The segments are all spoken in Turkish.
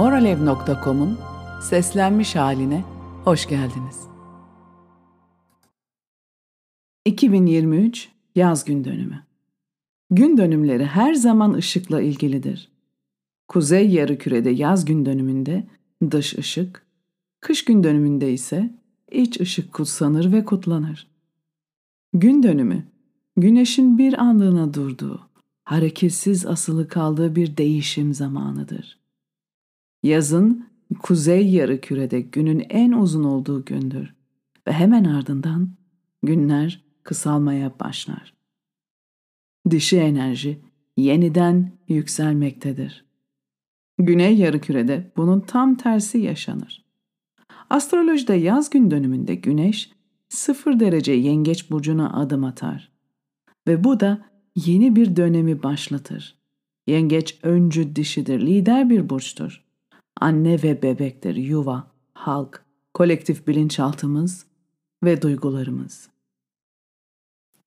Moralev.com'un seslenmiş haline hoş geldiniz. 2023 Yaz Gün Dönümü Gün dönümleri her zaman ışıkla ilgilidir. Kuzey yarımkürede yaz gün dönümünde dış ışık, kış gün dönümünde ise iç ışık kutsanır ve kutlanır. Gün dönümü, güneşin bir anlığına durduğu, hareketsiz asılı kaldığı bir değişim zamanıdır. Yazın kuzey yarı kürede günün en uzun olduğu gündür ve hemen ardından günler kısalmaya başlar. Dişi enerji yeniden yükselmektedir. Güney yarı kürede bunun tam tersi yaşanır. Astrolojide yaz gün dönümünde güneş sıfır derece yengeç burcuna adım atar. Ve bu da yeni bir dönemi başlatır. Yengeç öncü dişidir, lider bir burçtur anne ve bebektir, yuva, halk, kolektif bilinçaltımız ve duygularımız.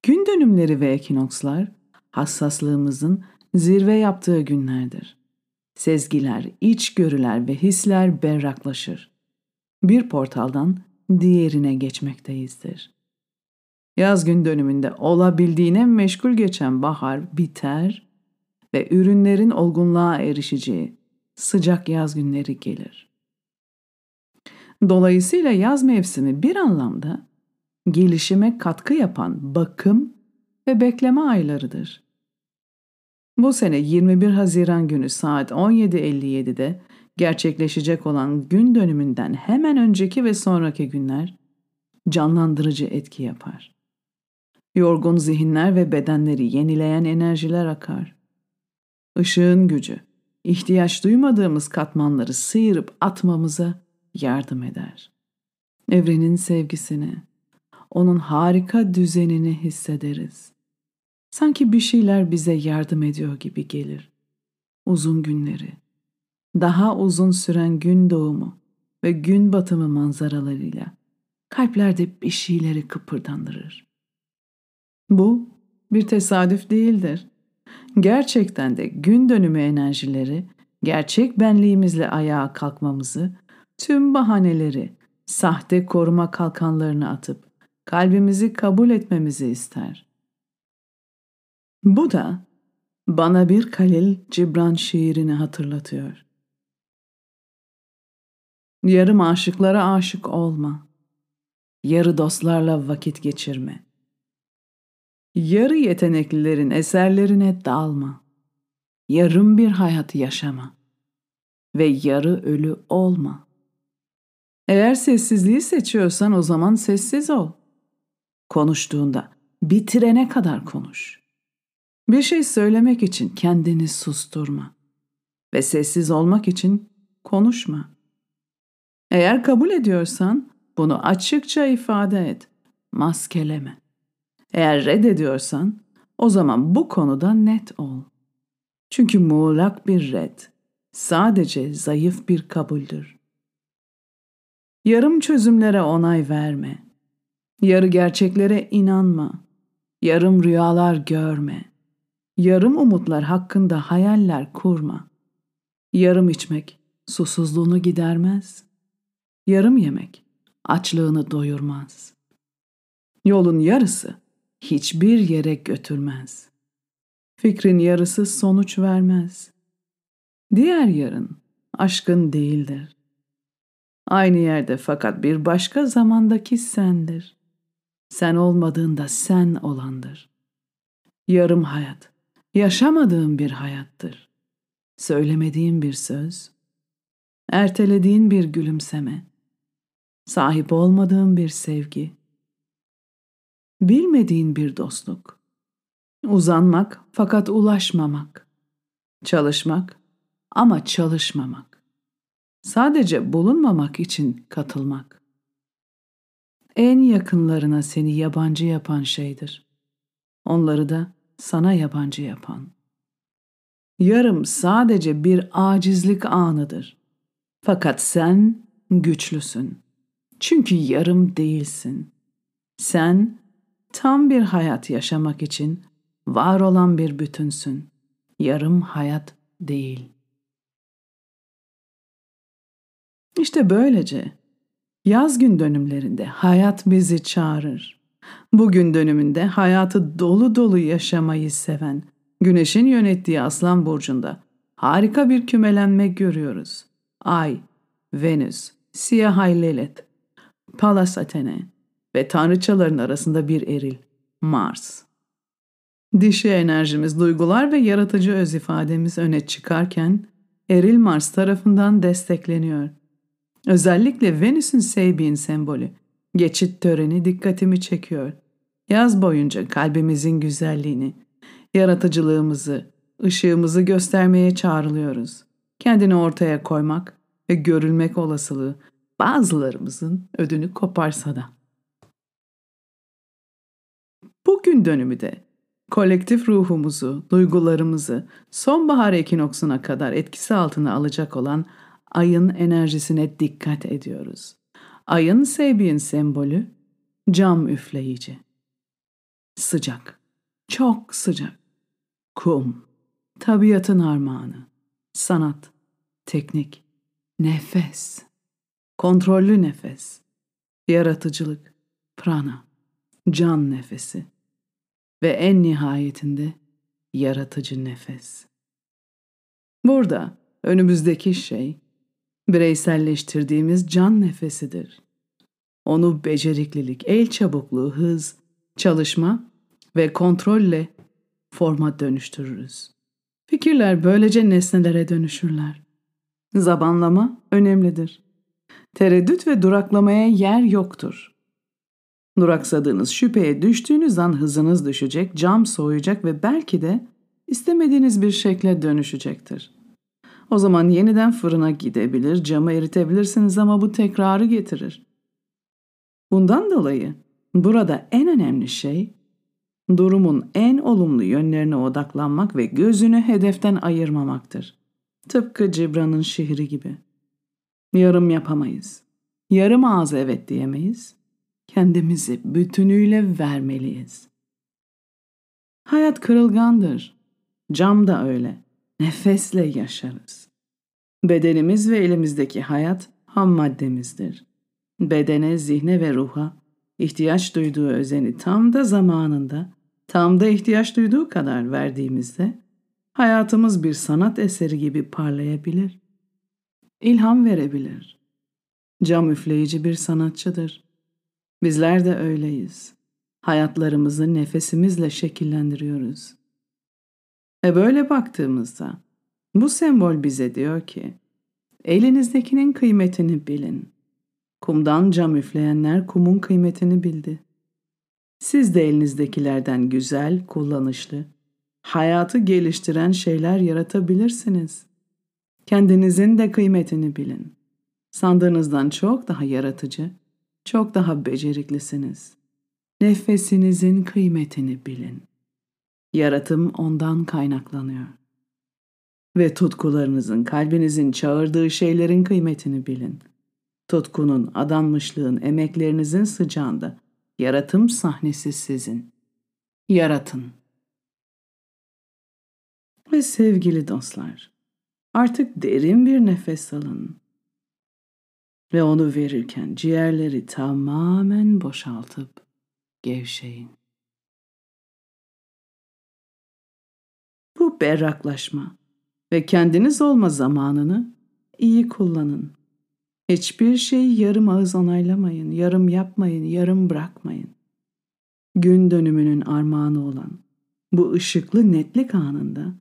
Gün dönümleri ve ekinokslar hassaslığımızın zirve yaptığı günlerdir. Sezgiler, içgörüler ve hisler berraklaşır. Bir portaldan diğerine geçmekteyizdir. Yaz gün dönümünde olabildiğine meşgul geçen bahar biter ve ürünlerin olgunluğa erişeceği, sıcak yaz günleri gelir. Dolayısıyla yaz mevsimi bir anlamda gelişime katkı yapan bakım ve bekleme aylarıdır. Bu sene 21 Haziran günü saat 17.57'de gerçekleşecek olan gün dönümünden hemen önceki ve sonraki günler canlandırıcı etki yapar. Yorgun zihinler ve bedenleri yenileyen enerjiler akar. Işığın gücü, ihtiyaç duymadığımız katmanları sıyırıp atmamıza yardım eder. Evrenin sevgisini, onun harika düzenini hissederiz. Sanki bir şeyler bize yardım ediyor gibi gelir. Uzun günleri, daha uzun süren gün doğumu ve gün batımı manzaralarıyla kalplerde bir şeyleri kıpırdandırır. Bu bir tesadüf değildir. Gerçekten de gün dönümü enerjileri gerçek benliğimizle ayağa kalkmamızı, tüm bahaneleri, sahte koruma kalkanlarını atıp kalbimizi kabul etmemizi ister. Bu da bana bir Kalil Cibran şiirini hatırlatıyor. Yarım aşıklara aşık olma. Yarı dostlarla vakit geçirme. Yarı yeteneklilerin eserlerine dalma. Yarım bir hayat yaşama. Ve yarı ölü olma. Eğer sessizliği seçiyorsan o zaman sessiz ol. Konuştuğunda bitirene kadar konuş. Bir şey söylemek için kendini susturma. Ve sessiz olmak için konuşma. Eğer kabul ediyorsan bunu açıkça ifade et. Maskeleme. Eğer reddediyorsan o zaman bu konuda net ol. Çünkü muğlak bir red sadece zayıf bir kabuldür. Yarım çözümlere onay verme. Yarı gerçeklere inanma. Yarım rüyalar görme. Yarım umutlar hakkında hayaller kurma. Yarım içmek susuzluğunu gidermez. Yarım yemek açlığını doyurmaz. Yolun yarısı hiçbir yere götürmez. Fikrin yarısı sonuç vermez. Diğer yarın aşkın değildir. Aynı yerde fakat bir başka zamandaki sendir. Sen olmadığında sen olandır. Yarım hayat, yaşamadığın bir hayattır. Söylemediğin bir söz, ertelediğin bir gülümseme, sahip olmadığın bir sevgi, bilmediğin bir dostluk. Uzanmak fakat ulaşmamak. Çalışmak ama çalışmamak. Sadece bulunmamak için katılmak. En yakınlarına seni yabancı yapan şeydir. Onları da sana yabancı yapan. Yarım sadece bir acizlik anıdır. Fakat sen güçlüsün. Çünkü yarım değilsin. Sen tam bir hayat yaşamak için var olan bir bütünsün. Yarım hayat değil. İşte böylece yaz gün dönümlerinde hayat bizi çağırır. Bugün dönümünde hayatı dolu dolu yaşamayı seven, güneşin yönettiği Aslan Burcu'nda harika bir kümelenme görüyoruz. Ay, Venüs, Siyah Ay Lilith, Pallas Athene ve tanrıçaların arasında bir eril, Mars. Dişi enerjimiz, duygular ve yaratıcı öz ifademiz öne çıkarken eril Mars tarafından destekleniyor. Özellikle Venüs'ün Seibin sembolü, geçit töreni dikkatimi çekiyor. Yaz boyunca kalbimizin güzelliğini, yaratıcılığımızı, ışığımızı göstermeye çağrılıyoruz. Kendini ortaya koymak ve görülmek olasılığı bazılarımızın ödünü koparsa da. Bugün dönümü de kolektif ruhumuzu, duygularımızı sonbahar ekinoksuna kadar etkisi altına alacak olan ayın enerjisine dikkat ediyoruz. Ayın Sebian sembolü cam üfleyici. Sıcak, çok sıcak. Kum, tabiatın armağanı. Sanat, teknik, nefes, kontrollü nefes, yaratıcılık, prana, can nefesi ve en nihayetinde yaratıcı nefes. Burada önümüzdeki şey bireyselleştirdiğimiz can nefesidir. Onu beceriklilik, el çabukluğu, hız, çalışma ve kontrolle forma dönüştürürüz. Fikirler böylece nesnelere dönüşürler. Zamanlama önemlidir. Tereddüt ve duraklamaya yer yoktur. Duraksadığınız şüpheye düştüğünüz an hızınız düşecek, cam soğuyacak ve belki de istemediğiniz bir şekle dönüşecektir. O zaman yeniden fırına gidebilir, camı eritebilirsiniz ama bu tekrarı getirir. Bundan dolayı burada en önemli şey durumun en olumlu yönlerine odaklanmak ve gözünü hedeften ayırmamaktır. Tıpkı Cibran'ın şiiri gibi. Yarım yapamayız. Yarım ağzı evet diyemeyiz. Kendimizi bütünüyle vermeliyiz. Hayat kırılgandır. Cam da öyle. Nefesle yaşarız. Bedenimiz ve elimizdeki hayat ham maddemizdir. Bedene, zihne ve ruha ihtiyaç duyduğu özeni tam da zamanında, tam da ihtiyaç duyduğu kadar verdiğimizde hayatımız bir sanat eseri gibi parlayabilir. İlham verebilir. Cam üfleyici bir sanatçıdır. Bizler de öyleyiz. Hayatlarımızı nefesimizle şekillendiriyoruz. Ve böyle baktığımızda bu sembol bize diyor ki elinizdekinin kıymetini bilin. Kumdan cam üfleyenler kumun kıymetini bildi. Siz de elinizdekilerden güzel, kullanışlı, hayatı geliştiren şeyler yaratabilirsiniz. Kendinizin de kıymetini bilin. Sandığınızdan çok daha yaratıcı, çok daha beceriklisiniz. Nefesinizin kıymetini bilin. Yaratım ondan kaynaklanıyor. Ve tutkularınızın, kalbinizin çağırdığı şeylerin kıymetini bilin. Tutkunun, adanmışlığın, emeklerinizin sıcağında yaratım sahnesi sizin. Yaratın. Ve sevgili dostlar, artık derin bir nefes alın. Ve onu verirken ciğerleri tamamen boşaltıp gevşeyin. Bu berraklaşma ve kendiniz olma zamanını iyi kullanın. Hiçbir şeyi yarım ağız onaylamayın, yarım yapmayın, yarım bırakmayın. Gün dönümünün armağanı olan bu ışıklı netlik anında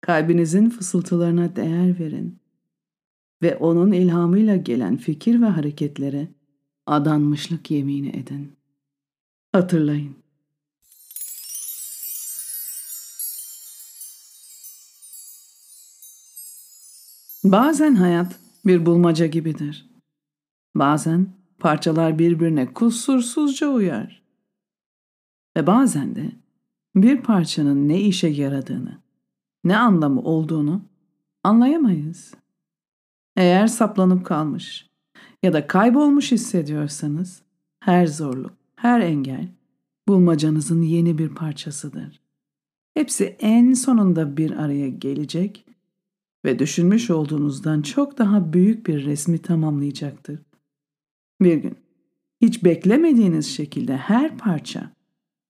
kalbinizin fısıltılarına değer verin ve onun ilhamıyla gelen fikir ve hareketlere adanmışlık yemini edin. Hatırlayın. Bazen hayat bir bulmaca gibidir. Bazen parçalar birbirine kusursuzca uyar. Ve bazen de bir parçanın ne işe yaradığını, ne anlamı olduğunu anlayamayız. Eğer saplanıp kalmış ya da kaybolmuş hissediyorsanız her zorluk, her engel bulmacanızın yeni bir parçasıdır. Hepsi en sonunda bir araya gelecek ve düşünmüş olduğunuzdan çok daha büyük bir resmi tamamlayacaktır. Bir gün hiç beklemediğiniz şekilde her parça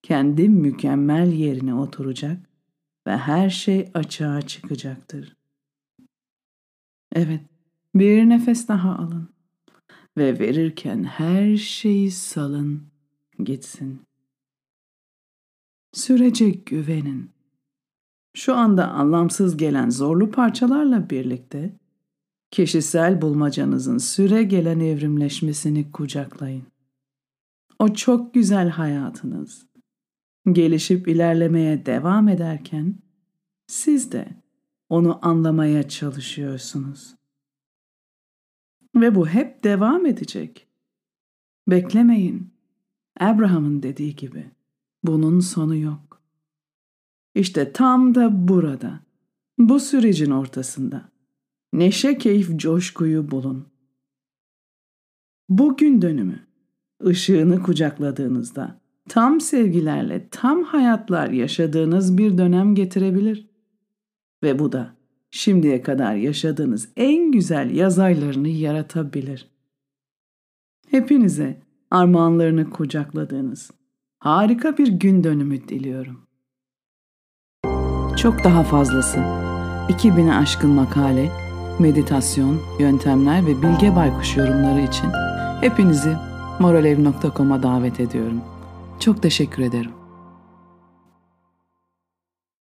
kendi mükemmel yerine oturacak ve her şey açığa çıkacaktır. Evet, bir nefes daha alın ve verirken her şeyi salın gitsin. Sürece güvenin. Şu anda anlamsız gelen zorlu parçalarla birlikte kişisel bulmacanızın süre gelen evrimleşmesini kucaklayın. O çok güzel hayatınız gelişip ilerlemeye devam ederken siz de onu anlamaya çalışıyorsunuz. Ve bu hep devam edecek. Beklemeyin. Abraham'ın dediği gibi bunun sonu yok. İşte tam da burada, bu sürecin ortasında neşe, keyif, coşkuyu bulun. Bugün dönümü ışığını kucakladığınızda tam sevgilerle, tam hayatlar yaşadığınız bir dönem getirebilir. Ve bu da şimdiye kadar yaşadığınız en güzel yaz aylarını yaratabilir. Hepinize armağanlarını kucakladığınız harika bir gün dönümü diliyorum. Çok daha fazlası. 2000'e aşkın makale, meditasyon, yöntemler ve Bilge Baykuş yorumları için hepinizi moralev.com'a davet ediyorum. Çok teşekkür ederim.